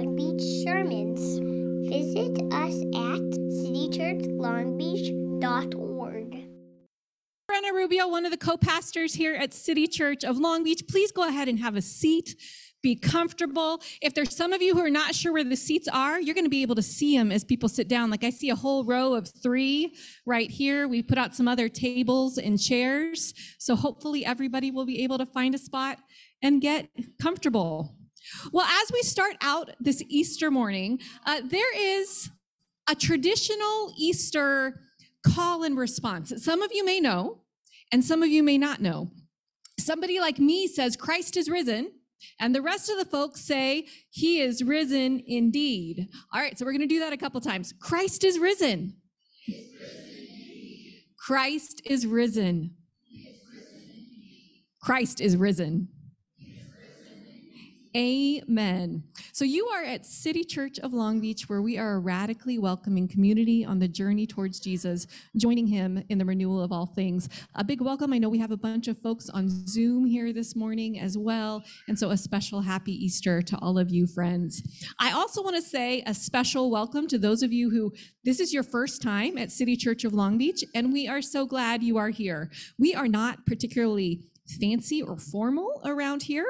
Long Beach sermons. Visit us at citychurchlongbeach.org. Brenna Rubio, one of the co pastors here at City Church of Long Beach. Please go ahead and have a seat. Be comfortable. If there's some of you who are not sure where the seats are, you're going to be able to see them as people sit down. Like I see a whole row of three right here. We put out some other tables and chairs. So hopefully everybody will be able to find a spot and get comfortable. Well, as we start out this Easter morning, uh, there is a traditional Easter call and response that some of you may know and some of you may not know. Somebody like me says, Christ is risen. And the rest of the folks say, He is risen indeed. All right, so we're going to do that a couple times. Christ is risen. Christ is risen. Christ is risen. Amen. So you are at City Church of Long Beach, where we are a radically welcoming community on the journey towards Jesus, joining him in the renewal of all things. A big welcome. I know we have a bunch of folks on Zoom here this morning as well. And so a special happy Easter to all of you friends. I also want to say a special welcome to those of you who this is your first time at City Church of Long Beach, and we are so glad you are here. We are not particularly fancy or formal around here.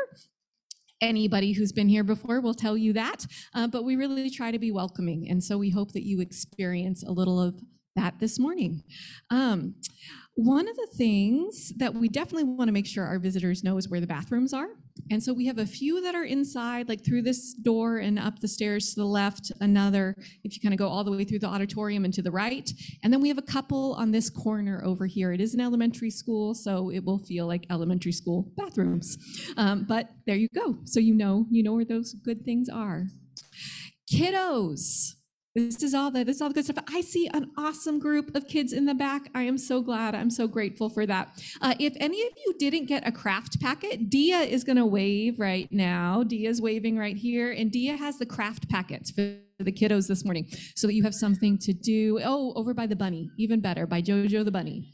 Anybody who's been here before will tell you that, uh, but we really try to be welcoming. And so we hope that you experience a little of that this morning. Um, one of the things that we definitely want to make sure our visitors know is where the bathrooms are. And so we have a few that are inside, like through this door and up the stairs to the left, another, if you kind of go all the way through the auditorium and to the right. And then we have a couple on this corner over here. It is an elementary school, so it will feel like elementary school bathrooms. Um, but there you go. So you know, you know where those good things are. Kiddos. This is all the this is all the good stuff. I see an awesome group of kids in the back. I am so glad. I'm so grateful for that. Uh, if any of you didn't get a craft packet, Dia is going to wave right now. Dia's waving right here, and Dia has the craft packets for the kiddos this morning, so that you have something to do. Oh, over by the bunny, even better, by Jojo the bunny.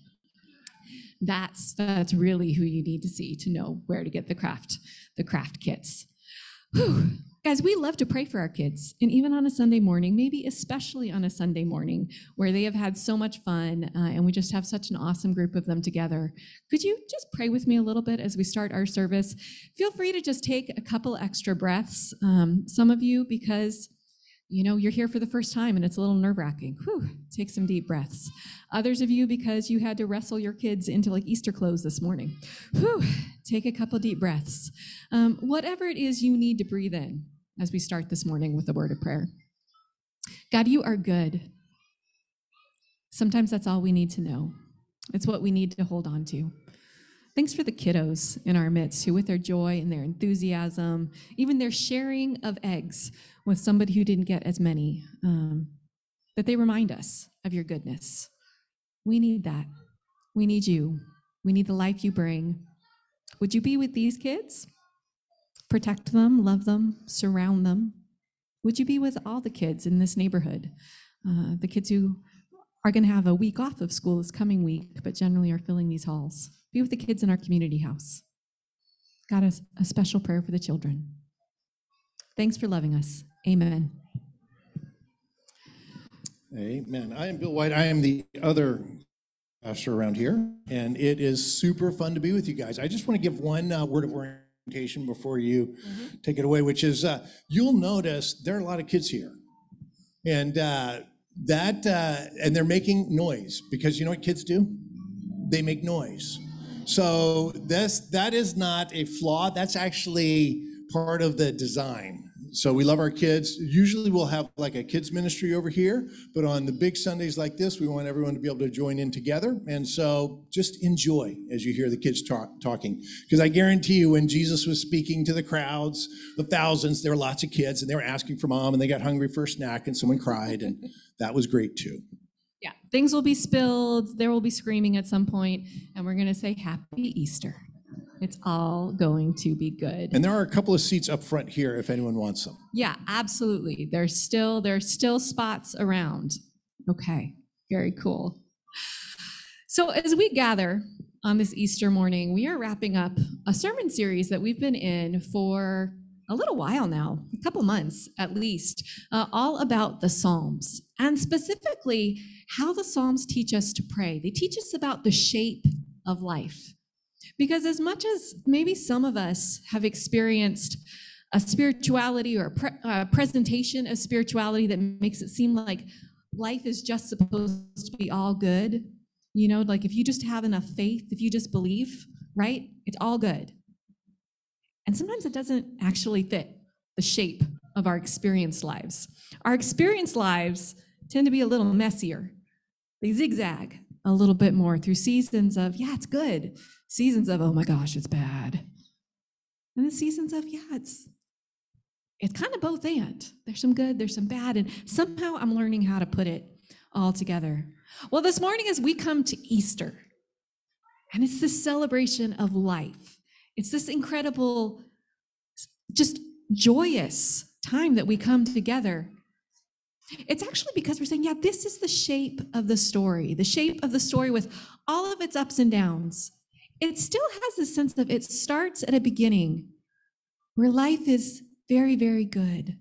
That's that's really who you need to see to know where to get the craft the craft kits. Whew. Guys, we love to pray for our kids. And even on a Sunday morning, maybe especially on a Sunday morning where they have had so much fun uh, and we just have such an awesome group of them together, could you just pray with me a little bit as we start our service? Feel free to just take a couple extra breaths. Um, some of you, because you know, you're here for the first time and it's a little nerve wracking. Whew, take some deep breaths. Others of you, because you had to wrestle your kids into like Easter clothes this morning. Whew, take a couple deep breaths. Um, whatever it is you need to breathe in as we start this morning with a word of prayer. God, you are good. Sometimes that's all we need to know. It's what we need to hold on to. Thanks for the kiddos in our midst who, with their joy and their enthusiasm, even their sharing of eggs with somebody who didn't get as many, um, that they remind us of your goodness. We need that. We need you. We need the life you bring. Would you be with these kids? Protect them, love them, surround them. Would you be with all the kids in this neighborhood? Uh, the kids who are going to have a week off of school this coming week, but generally are filling these halls. Be with the kids in our community house. Got a, a special prayer for the children. Thanks for loving us. Amen. Amen. I am Bill White. I am the other pastor around here, and it is super fun to be with you guys. I just want to give one uh, word of orientation before you take it away, which is uh, you'll notice there are a lot of kids here, and uh, that uh, and they're making noise because you know what kids do? They make noise. So this that is not a flaw. That's actually part of the design. So we love our kids. Usually we'll have like a kids ministry over here, but on the big Sundays like this, we want everyone to be able to join in together. And so just enjoy as you hear the kids talk, talking. Because I guarantee you, when Jesus was speaking to the crowds, the thousands, there were lots of kids and they were asking for mom and they got hungry for a snack and someone cried. And that was great too. Yeah, things will be spilled, there will be screaming at some point, and we're going to say Happy Easter. It's all going to be good. And there are a couple of seats up front here if anyone wants them. Yeah, absolutely. There's still there's still spots around. Okay, very cool. So as we gather on this Easter morning, we are wrapping up a sermon series that we've been in for a little while now, a couple months at least, uh, all about the Psalms and specifically how the Psalms teach us to pray. They teach us about the shape of life. Because as much as maybe some of us have experienced a spirituality or a pre- uh, presentation of spirituality that makes it seem like life is just supposed to be all good, you know, like if you just have enough faith, if you just believe, right, it's all good. And sometimes it doesn't actually fit the shape of our experienced lives. Our experienced lives tend to be a little messier. They zigzag a little bit more through seasons of, yeah, it's good, seasons of, oh my gosh, it's bad. And then seasons of, yeah, it's it's kind of both and. There's some good, there's some bad, and somehow I'm learning how to put it all together. Well, this morning as we come to Easter, and it's this celebration of life. It's this incredible, just joyous time that we come together. It's actually because we're saying, yeah, this is the shape of the story, the shape of the story with all of its ups and downs. It still has this sense of it starts at a beginning where life is very, very good.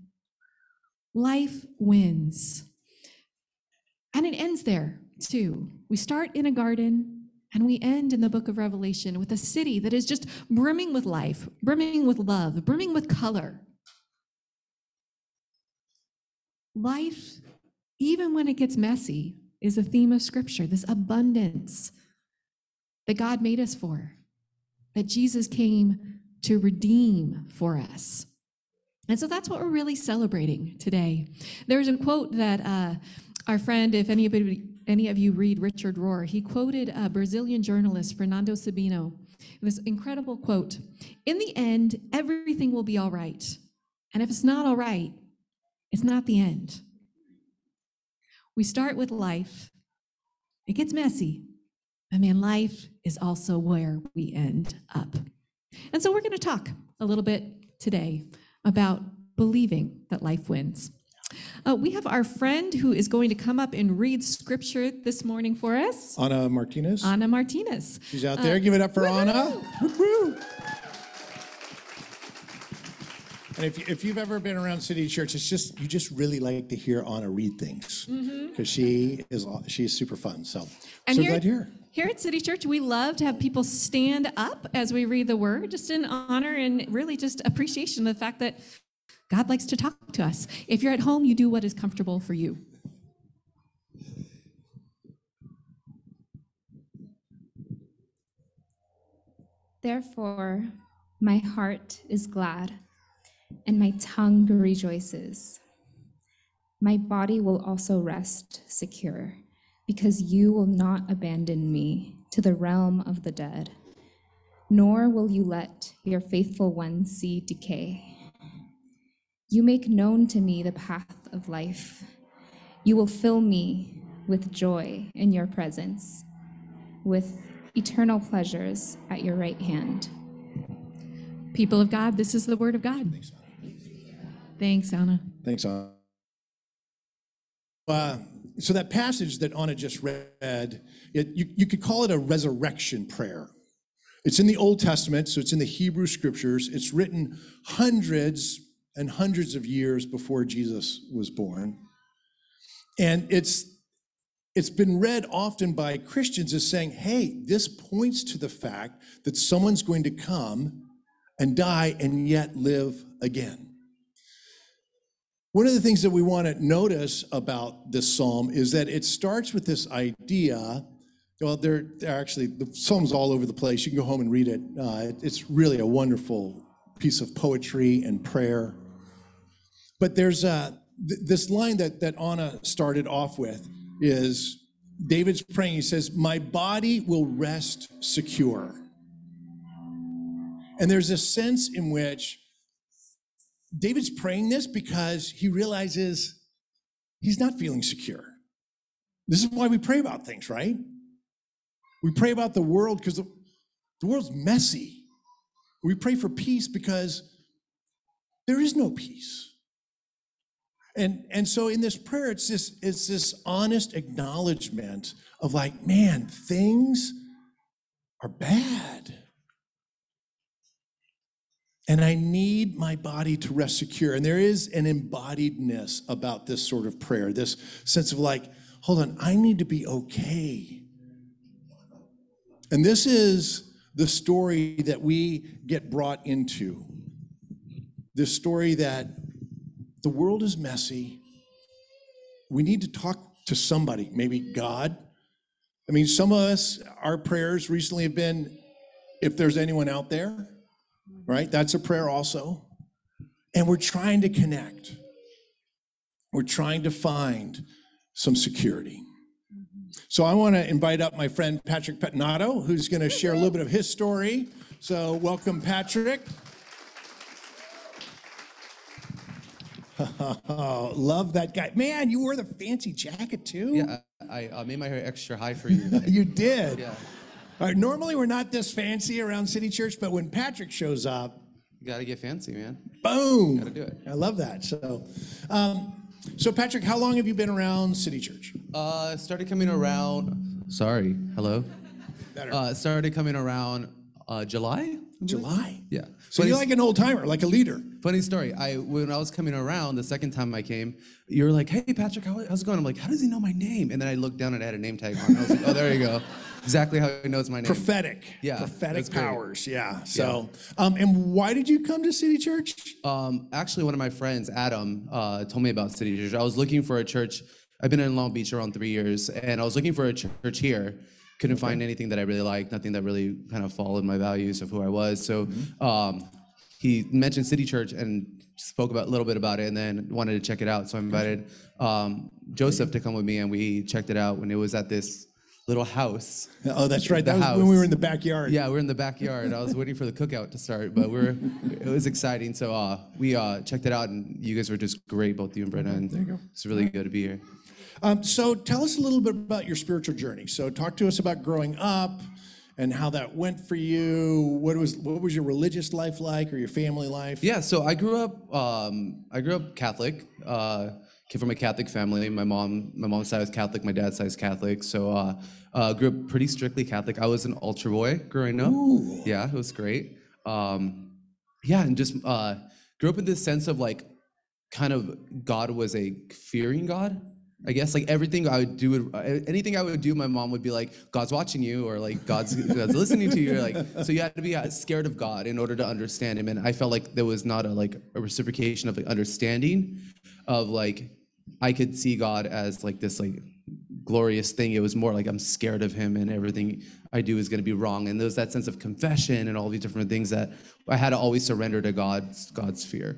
Life wins. And it ends there too. We start in a garden and we end in the book of Revelation with a city that is just brimming with life, brimming with love, brimming with color. Life, even when it gets messy, is a theme of Scripture this abundance that God made us for, that Jesus came to redeem for us. And so that's what we're really celebrating today. There's a quote that uh, our friend, if anybody, any of you read Richard Rohr, he quoted Brazilian journalist, Fernando Sabino, this incredible quote In the end, everything will be all right. And if it's not all right, it's not the end. We start with life, it gets messy. I mean, life is also where we end up. And so we're going to talk a little bit today about believing that life wins. Uh, we have our friend who is going to come up and read scripture this morning for us, Anna Martinez. Anna Martinez. She's out there. Give it up for Anna. Woo-hoo. If, you- if you've ever been around City Church, it's just you just really like to hear Anna read things mm-hmm. because she is aw- she's super fun. So And so here- glad you're here. Here at City Church, we love to have people stand up as we read the word, just in honor and really just appreciation of the fact that God likes to talk to us. If you're at home, you do what is comfortable for you. Therefore, my heart is glad, and my tongue rejoices. My body will also rest secure, because you will not abandon me to the realm of the dead, nor will you let your faithful one see decay. You make known to me the path of life. You will fill me with joy in your presence, with eternal pleasures at your right hand. People of God, this is the word of God. Thanks, Anna. Thanks, Anna. Uh, so that passage that Anna just read, it, you, you could call it a resurrection prayer. It's in the Old Testament, so it's in the Hebrew scriptures. It's written hundreds and hundreds of years before Jesus was born. And it's it's been read often by Christians as saying, hey, this points to the fact that someone's going to come and die and yet live again. One of the things that we want to notice about this psalm is that it starts with this idea. Well, there, are actually the psalm's all over the place. You can go home and read it. Uh, it- It's really a wonderful piece of poetry and prayer. But there's th- this line that that Anna started off with is David's praying. He says, "My body will rest secure." And there's a sense in which David's praying this because he realizes he's not feeling secure. This is why we pray about things, right? We pray about the world because the, the world's messy. We pray for peace because there is no peace. And, and so in this prayer, it's this, it's this honest acknowledgement of like, man, things are bad. And I need my body to rest secure. And there is an embodiedness about this sort of prayer, this sense of like, hold on, I need to be okay. And this is the story that we get brought into. This story that the world is messy. We need to talk to somebody, maybe God. I mean, some of us, our prayers recently have been if there's anyone out there, right? That's a prayer also. And we're trying to connect, we're trying to find some security. So I want to invite up my friend Patrick Pettinato, who's going to share a little bit of his story. So welcome, Patrick. Oh, love that guy. Man, you wore the fancy jacket too? Yeah, I, I made my hair extra high for you. You did. Yeah. All right, normally we're not this fancy around City Church, but when Patrick shows up, You gotta get fancy, man. boom. Gotta do it. I love that. So, um, so Patrick, how long have you been around City Church? Uh, started coming around. Sorry, hello. Better. Uh, started coming around uh, July. July. Yeah. So Funny you're like an old timer, like a leader. Funny story. I when I was coming around the second time I came, you were like, "Hey, Patrick, how, how's it going?" I'm like, "How does he know my name?" And then I looked down and I had a name tag on. I was like, "Oh, there you go. Exactly how he knows my name." Prophetic. Yeah, Prophetic powers. Yeah. So, um, and why did you come to City Church? Um, actually, one of my friends, Adam, uh, told me about City Church. I was looking for a church. I've been in Long Beach around three years, and I was looking for a church here. Couldn't find anything that I really liked, nothing that really kind of followed my values of who I was. So um, he mentioned City Church and spoke about a little bit about it, and then wanted to check it out. So I invited um, Joseph to come with me, and we checked it out when it was at this little house. Oh, that's right. The That was when we were in the backyard. Yeah, we're in the backyard. I was waiting for the cookout to start, but we're it was exciting. So uh, we uh, checked it out, and you guys were just great, both you and Brenna. And there you go. It's really good to be here. Um, so tell us a little bit about your spiritual journey. So talk to us about growing up and how that went for you. What was what was your religious life like or your family life? Yeah, so I grew up. Um, I grew up Catholic. Uh, came from a Catholic family. My mom, my mom's side was Catholic. My dad's side is Catholic. So uh, uh, grew up pretty strictly Catholic. I was an altar boy growing up. Yeah, it was great. Um, yeah, and just uh, grew up in this sense of like, kind of God was a fearing God. I guess like everything I would do, anything I would do, my mom would be like, "God's watching you," or like, "God's, God's listening to you." Or, like, so you had to be uh, scared of God in order to understand Him. And I felt like there was not a like a reciprocation of like understanding, of like I could see God as like this like glorious thing. It was more like I'm scared of Him, and everything I do is going to be wrong. And there's that sense of confession and all these different things that I had to always surrender to God's God's fear.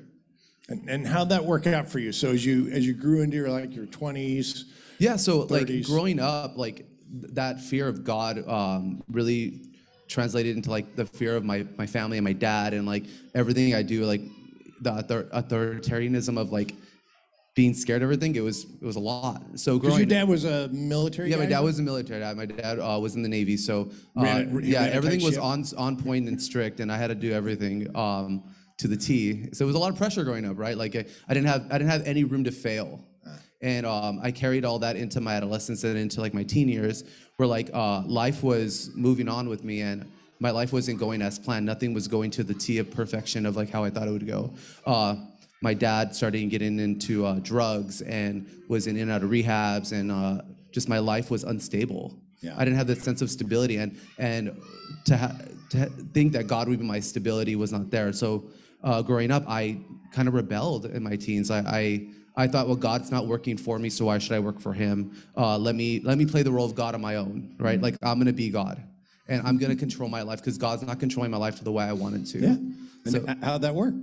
And, and how'd that work out for you? So as you as you grew into your like your twenties, Yeah, so like 30s. growing up, like that fear of God um, really translated into like the fear of my my family and my dad and like everything I do, like the author- authoritarianism of like being scared of everything. It was it was a lot. So because growing your dad was a military. yeah, my dad was a military dad. My dad uh, was in the Navy, so uh, Ran a- he yeah, ran everything was ship. on on point and strict, and I had to do everything um, to the T. So it was a lot of pressure growing up, right? Like I, I didn't have I didn't have any room to fail, and um, I carried all that into my adolescence and into like my teen years, where like uh, life was moving on with me and. My life wasn't going as planned. Nothing was going to the T of perfection of like how I thought it would go. Uh, my dad started getting into uh, drugs and was in and out of rehabs and uh, just my life was unstable. Yeah. I didn't have that sense of stability and and to ha- to ha- think that God would be my stability was not there. So uh, growing up, I kind of rebelled in my teens. I, I I thought, well, God's not working for me, so why should I work for Him? Uh, let me let me play the role of God on my own, right? Like I'm gonna be God, and I'm gonna control my life because God's not controlling my life the way I want it to. Yeah. And h- how'd that work?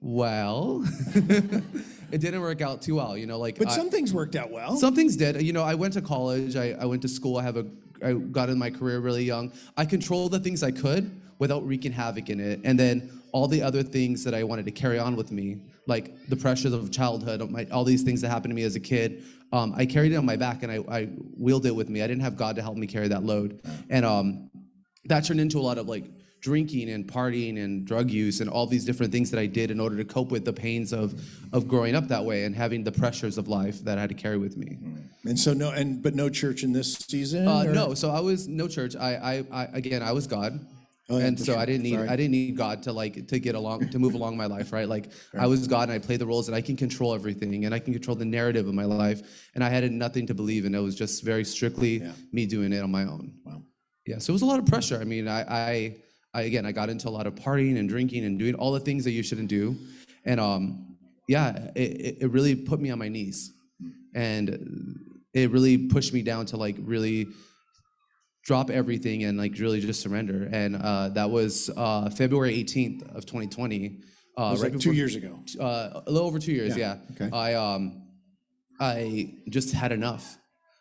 Well, it didn't work out too well, you know. Like, But I- some things worked out well. some things did. You know, I went to college. I, I went to school. I have a. I got in my career really young. I controlled the things I could without wreaking havoc in it, and then all the other things that I wanted to carry on with me, like the pressures of childhood, my, all these things that happened to me as a kid. Um, I carried it on my back and I, I wheeled it with me. I didn't have God to help me carry that load, and um, that turned into a lot of like drinking and partying and drug use and all these different things that I did in order to cope with the pains of of growing up that way and having the pressures of life that I had to carry with me. and so no, and but no church in this season. Uh, no, so I was no church. I, I, I again, I was God. Oh, yeah, and so sure. I didn't need Sorry. I didn't need God to like to get along to move along my life, right? Like I was God and I played the roles and I can control everything and I can control the narrative of my life. And I had nothing to believe in. It was just very strictly Yeah. me doing it on my own. Wow. Yeah. So it was a lot of pressure. I mean, I, I I again I got into a lot of partying and drinking and doing all the things that you shouldn't do. And um yeah, it, it- it really put me on my knees. And it really pushed me down to like really drop everything and like really just surrender. And uh, that was uh, February 18th of 2020. Uh, It was right like two before- years ago. Uh, a little over two years, Yeah, yeah. okay. I um, I just had enough.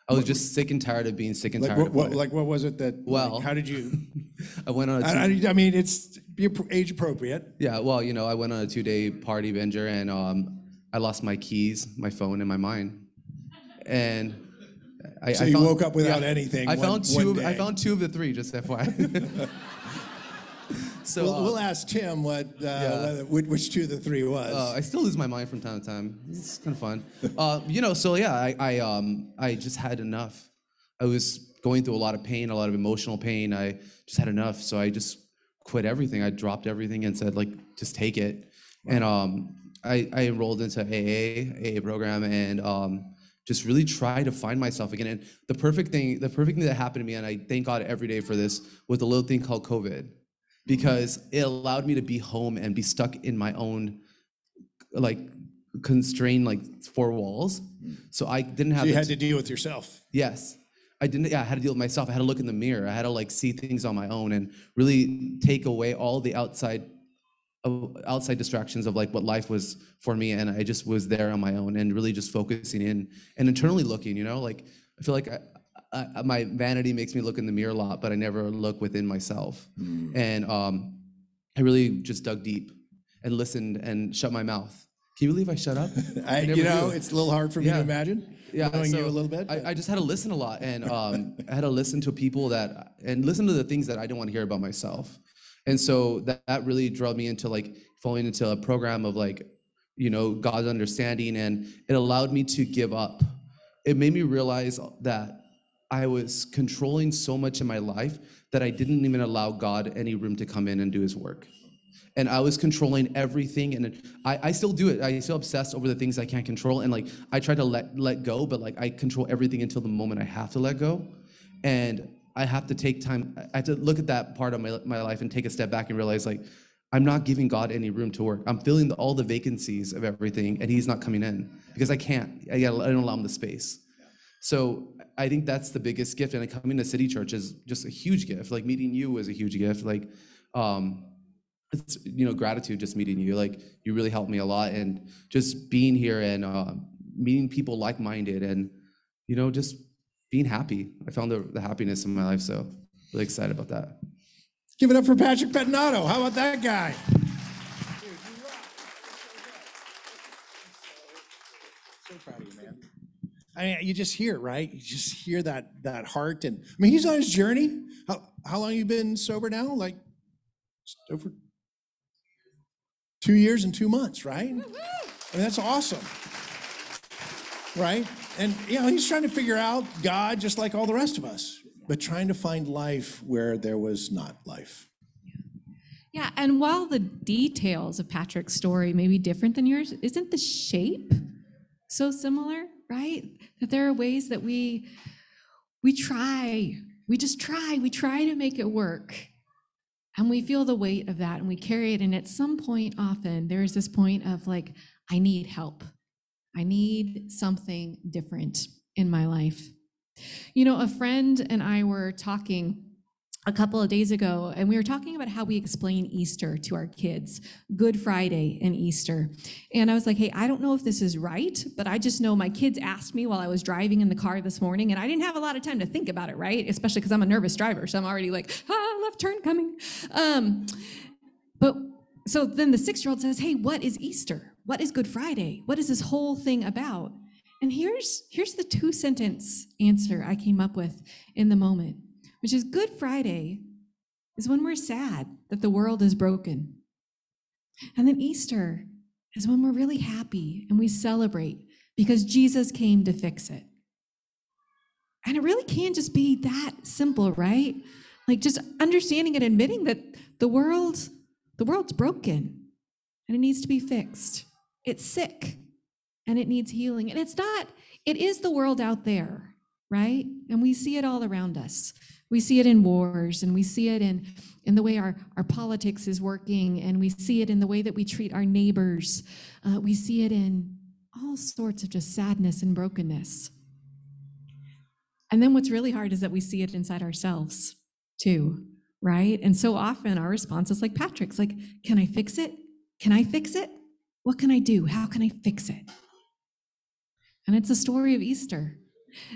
I was just sick and tired of being sick and Like tired what, of what, like what was it that? like, Well- how did you? I went on a two, I, I, I mean, it's age appropriate. yeah. Well, you know, I went on a two-day party binger and um, I lost my keys, my phone, and my mind. And I, So I you found- woke up without anything I one- found two. Of, I found two of the three, just FYI. so We'll, uh, we'll ask Tim what, uh, whether, which, which two of the three was. Uh, I still lose my mind from time to time. It's kind of fun. Uh, you know, so yeah, I, I, um, I just had enough. I was going through a lot of pain, a lot of emotional pain. I just had enough. So I just quit everything. I dropped everything and said, like, just take it. And um, I, I enrolled into AA, AA program, and um, just really try to find myself again. And the perfect thing, the perfect thing that happened to me, and I thank God every day for this, was a little thing called COVID, because it allowed me to be home and be stuck in my own like constrained like four walls. Mm-hmm. So I didn't have so you had to deal with yourself. Yes. I didn't yeah, I had to deal with myself. I had to look in the mirror. I had to like see things on my own and really take away all the outside outside distractions of like what life was for me and I just was there on my own and really just focusing in and internally looking, you know? Like I feel like I, I, my vanity makes me look in the mirror a lot, but I never look within myself. And um I really just dug deep and listened and shut my mouth. Can you believe I shut up? I, never you know, do. it's a little hard for me to Yeah. imagine. yeah, knowing you so a little bit. I, I just had to listen a lot, and um, I had to listen to people that and listen to the things that I didn't want to hear about myself, and so that, that really drove me into like falling into a program of like, you know, God's understanding, and it allowed me to give up. It made me realize that I was controlling so much in my life that I didn't even allow God any room to come in and do His work and I was controlling everything. And I, I still do it. I still obsess over the things I can't control. And like I try to let let go, but like I control everything until the moment I have to let go. And I have to take time. I have to look at that part of my, my life and take a step back and realize like I'm not giving God any room to work. I'm filling the, all the vacancies of everything, and He's not coming in because I can't. I, gotta, I don't allow Him the space. So I think that's the biggest gift. And coming to City Church is just a huge gift. Like meeting you was a huge gift. Like, um, it's you know gratitude just meeting you. Like you really helped me a lot, and just being here and uh, meeting people like-minded, and you know just being happy. I found the, the happiness in my life. So really excited about that. Give it up for Patrick Pettinato. How about that guy? So proud of you, man. I mean, you just hear right? You just hear that that heart, and I mean, he's on his journey. How how long you been sober now? Like just over two years and two months, right? I mean, that's awesome, right? And you know, he's trying to figure out God just like all the rest of us, but trying to find life where there was not life. Yeah, and while the details of Patrick's story may be different than yours, isn't the shape so similar, right? That there are ways that we we try, we just try, we try to make it work. And we feel the weight of that and we carry it. And at some point, often, there is this point of like, I need help. I need something different in my life. You know, a friend and I were talking a couple of days ago, and we were talking about how we explain Easter to our kids, Good Friday and Easter. And I was like, hey, I don't know if this is right, but I just know my kids asked me while I was driving in the car this morning, and I didn't have a lot of time to think about it, right? Especially because I'm a nervous driver, so I'm already like, ah, left turn coming. Um, but so then the six year old says, hey, what is Easter? What is Good Friday? What is this whole thing about? And here's here's the two sentence answer I came up with in the moment which is Good Friday is when we're sad that the world is broken. And then Easter is when we're really happy and we celebrate because Jesus came to fix it. And it really can just be that simple, right? Like just understanding and admitting that the world, the world's broken and it needs to be fixed. It's sick and it needs healing. And it's not, it is the world out there, right? And we see it all around us. We see it in wars and we see it in, in the way our, our politics is working and we see it in the way that we treat our neighbors. Uh, we see it in all sorts of just sadness and brokenness. And then what's really hard is that we see it inside ourselves too, right? And so often our response is like Patrick's like, can I fix it? Can I fix it? What can I do? How can I fix it? And it's a story of Easter.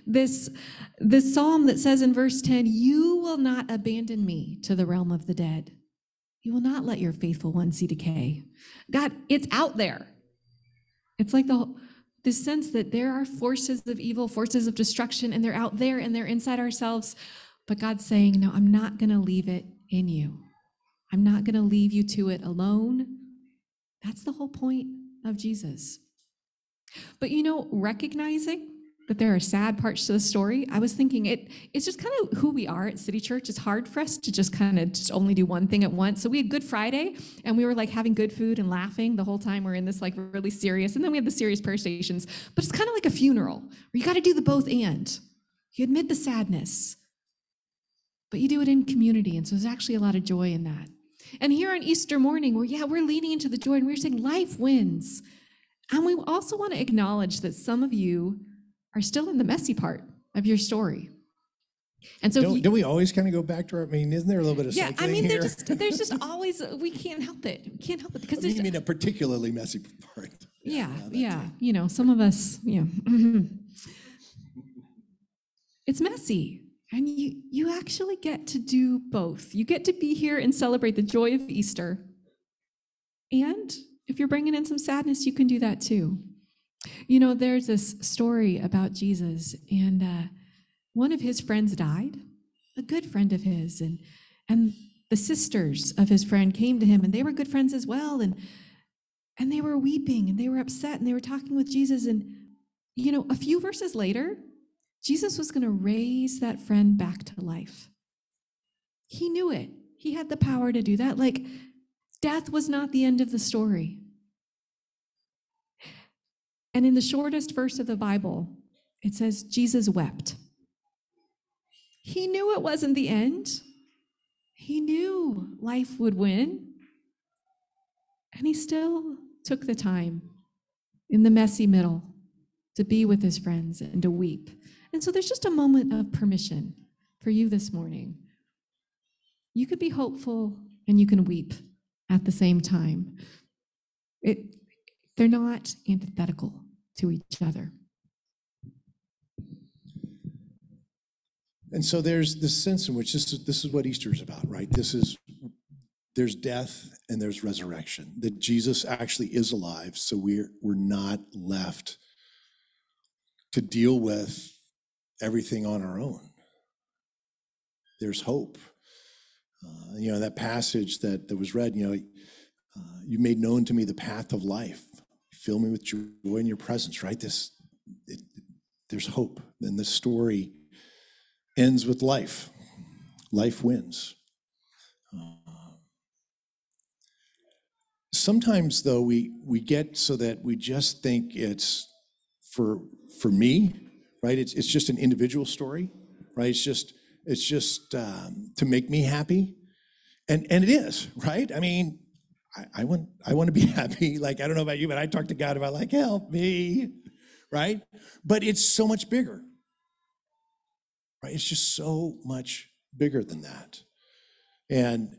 This, this psalm that says in verse 10, You will not abandon me to the realm of the dead. You will not let your faithful one see decay. God, it's out there. It's like the this sense that there are forces of evil, forces of destruction, and they're out there and they're inside ourselves. But God's saying, No, I'm not going to leave it in you. I'm not going to leave you to it alone. That's the whole point of Jesus. But you know, recognizing that there are sad parts to the story, I was thinking it it's just kind of who we are at City Church. It's hard for us to just kind of just only do one thing at once. So we had Good Friday and we were like having good food and laughing the whole time we're in this like really serious. And then we have the serious prayer stations. But it's kind of like a funeral where you got to do the both and. You admit the sadness, but you do it in community. And so there's actually a lot of joy in that. And here on Easter morning, where yeah, we're leaning into the joy and we're saying life wins. And we also want to acknowledge that some of you are still in the messy part of your story. And so, Don't, you- don't we always kind of go back to our, I mean, isn't there a little bit of yeah, I mean, here? there's just, there's just always, we can't help it. We can't help it because there's, You mean a particularly messy part? yeah, yeah, you know, some of us, you know, it's messy. And you, you actually get to do both. You get to be here and celebrate the joy of Easter. And if you're bringing in some sadness, you can do that too. You know, there's this story about Jesus, and uh, one of his friends died, a good friend of his, and and the sisters of his friend came to him, and they were good friends as well, and and they were weeping, and they were upset, and they were talking with Jesus, and you know, a few verses later, Jesus was going to raise that friend back to life. He knew it. He had the power to do that. Like, death was not the end of the story. And in the shortest verse of the Bible, it says, Jesus wept. He knew it wasn't the end. He knew life would win. And he still took the time in the messy middle to be with his friends and to weep. And so there's just a moment of permission for you this morning. You could be hopeful and you can weep at the same time. It, they're not antithetical to each other. And so there's this sense in which this is, this is what Easter is about, right? This is, there's death and there's resurrection, that Jesus actually is alive. So we're, we're not left to deal with everything on our own. There's hope. Uh, you know, that passage that, that was read, you know, uh, you made known to me the path of life. Fill me with joy in your presence, right? This, it, there's hope. And the story ends with life. Life wins. Uh, sometimes, though, we we get so that we just think it's for for me, right? It's it's just an individual story, right? It's just it's just um, to make me happy, and and it is, right? I mean, I, I want I want to be happy. Like I don't know about you, but I talk to God about like help me, right? But it's so much bigger right it's just so much bigger than that and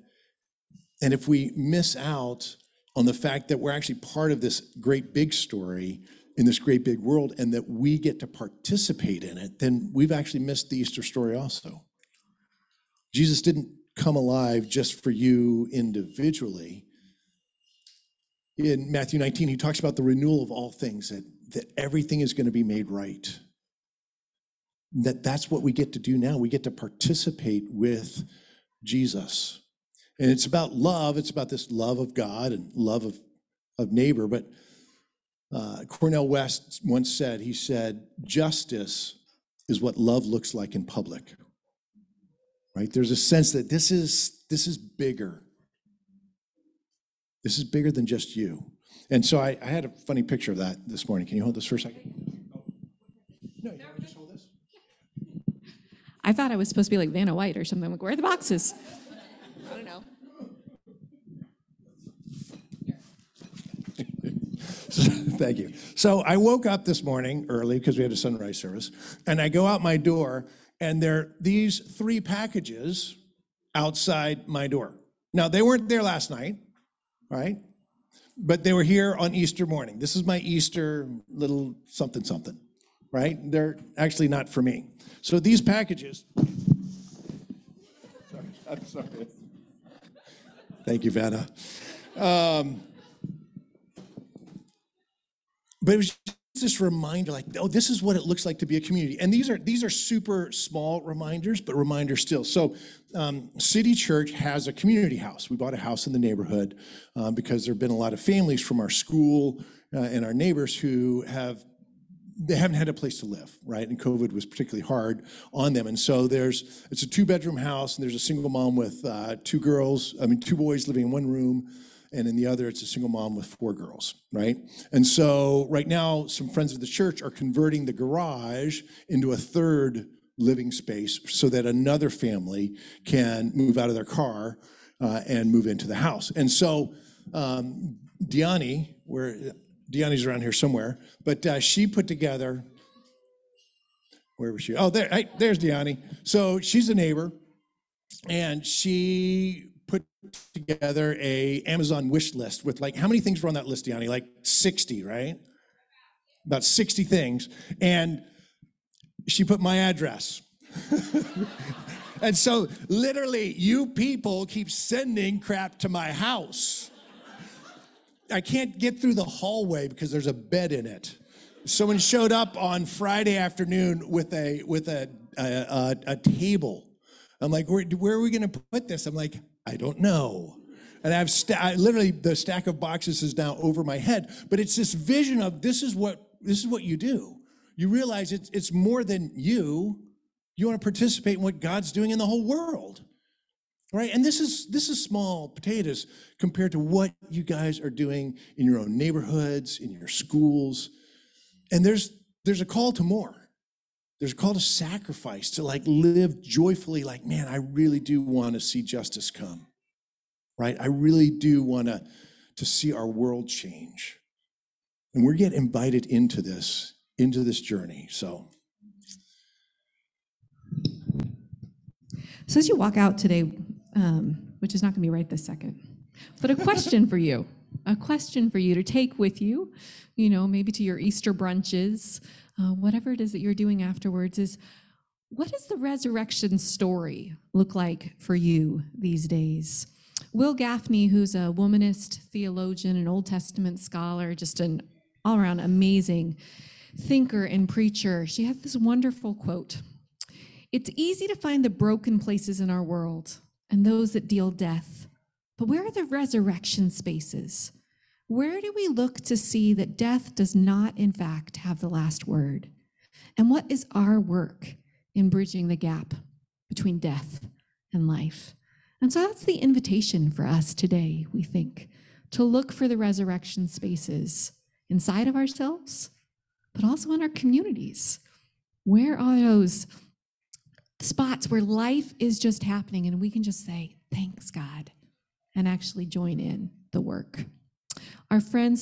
and if we miss out on the fact that we're actually part of this great big story in this great big world and that we get to participate in it then we've actually missed the easter story also jesus didn't come alive just for you individually in matthew 19 he talks about the renewal of all things that that everything is going to be made right that that's what we get to do now. We get to participate with Jesus. And it's about love. It's about this love of God and love of, of neighbor. But uh, Cornel West once said, he said, justice is what love looks like in public. right? There's a sense that this is, this is bigger. This is bigger than just you. And so I, I had a funny picture of that this morning. Can you hold this for a second? No, you just hold this? I thought I was supposed to be like Vanna White or something. Like, where are the boxes? I don't know. Thank you. So I woke up this morning early because we had a sunrise service, and I go out my door, and there are these three packages outside my door. Now, they weren't there last night, right? But they were here on Easter morning. This is my Easter little something something, right? They're actually not for me. So these packages. Sorry, I'm sorry. Thank you, Vanna. Um, but it was just this reminder like oh this is what it looks like to be a community and these are these are super small reminders but reminders still so um, city church has a community house we bought a house in the neighborhood um, because there have been a lot of families from our school uh, and our neighbors who have they haven't had a place to live, right? And COVID was particularly hard on them. And so there's, it's a two bedroom house and there's a single mom with uh, two girls, I mean, two boys living in one room. And in the other, it's a single mom with four girls, right? And so right now, some friends of the church are converting the garage into a third living space so that another family can move out of their car uh, and move into the house. And so um, Diani, where Deanna's around here somewhere, but uh, she put together, where was she? Oh, there, there's Deani. So she's a neighbor, and she together a Amazon wish list with like, how many things were on that list, Deani? Like 60, right? About 60 things. And she put my address. and so literally, you people keep sending crap to my house. I can't get through the hallway because there's a bed in it. Someone showed up on Friday afternoon with a with a a, a, a table. I'm like, where, where are we going to put this? I'm like, I don't know. And I've sta- I, literally the stack of boxes is now over my head. But it's this vision of this is what this is what you do. You realize it's it's more than you. You want to participate in what God's doing in the whole world right and this is this is small potatoes compared to what you guys are doing in your own neighborhoods in your schools and there's there's a call to more there's a call to sacrifice to like live joyfully like man i really do want to see justice come right? I really do want to to see our world change. And we're getting invited into this into this journey so. So as you walk out today, um, which is not going to be right this second, but a question for you, a question for you to take with you, you know, maybe to your Easter brunches, uh, whatever it is that you're doing afterwards, is what does the resurrection story look like for you these days? Wil Gafney, who's a womanist theologian, an Old Testament scholar, just an all around amazing thinker and preacher, she has this wonderful quote. It's easy to find the broken places in our world and those that deal death. But where are the resurrection spaces? Where do we look to see that death does not, in fact, have the last word? And what is our work in bridging the gap between death and life? And so that's the invitation for us today, we think, to look for the resurrection spaces inside of ourselves, but also in our communities. Where are those spots where life is just happening and we can just say, thanks, God, and actually join in the work. Our friends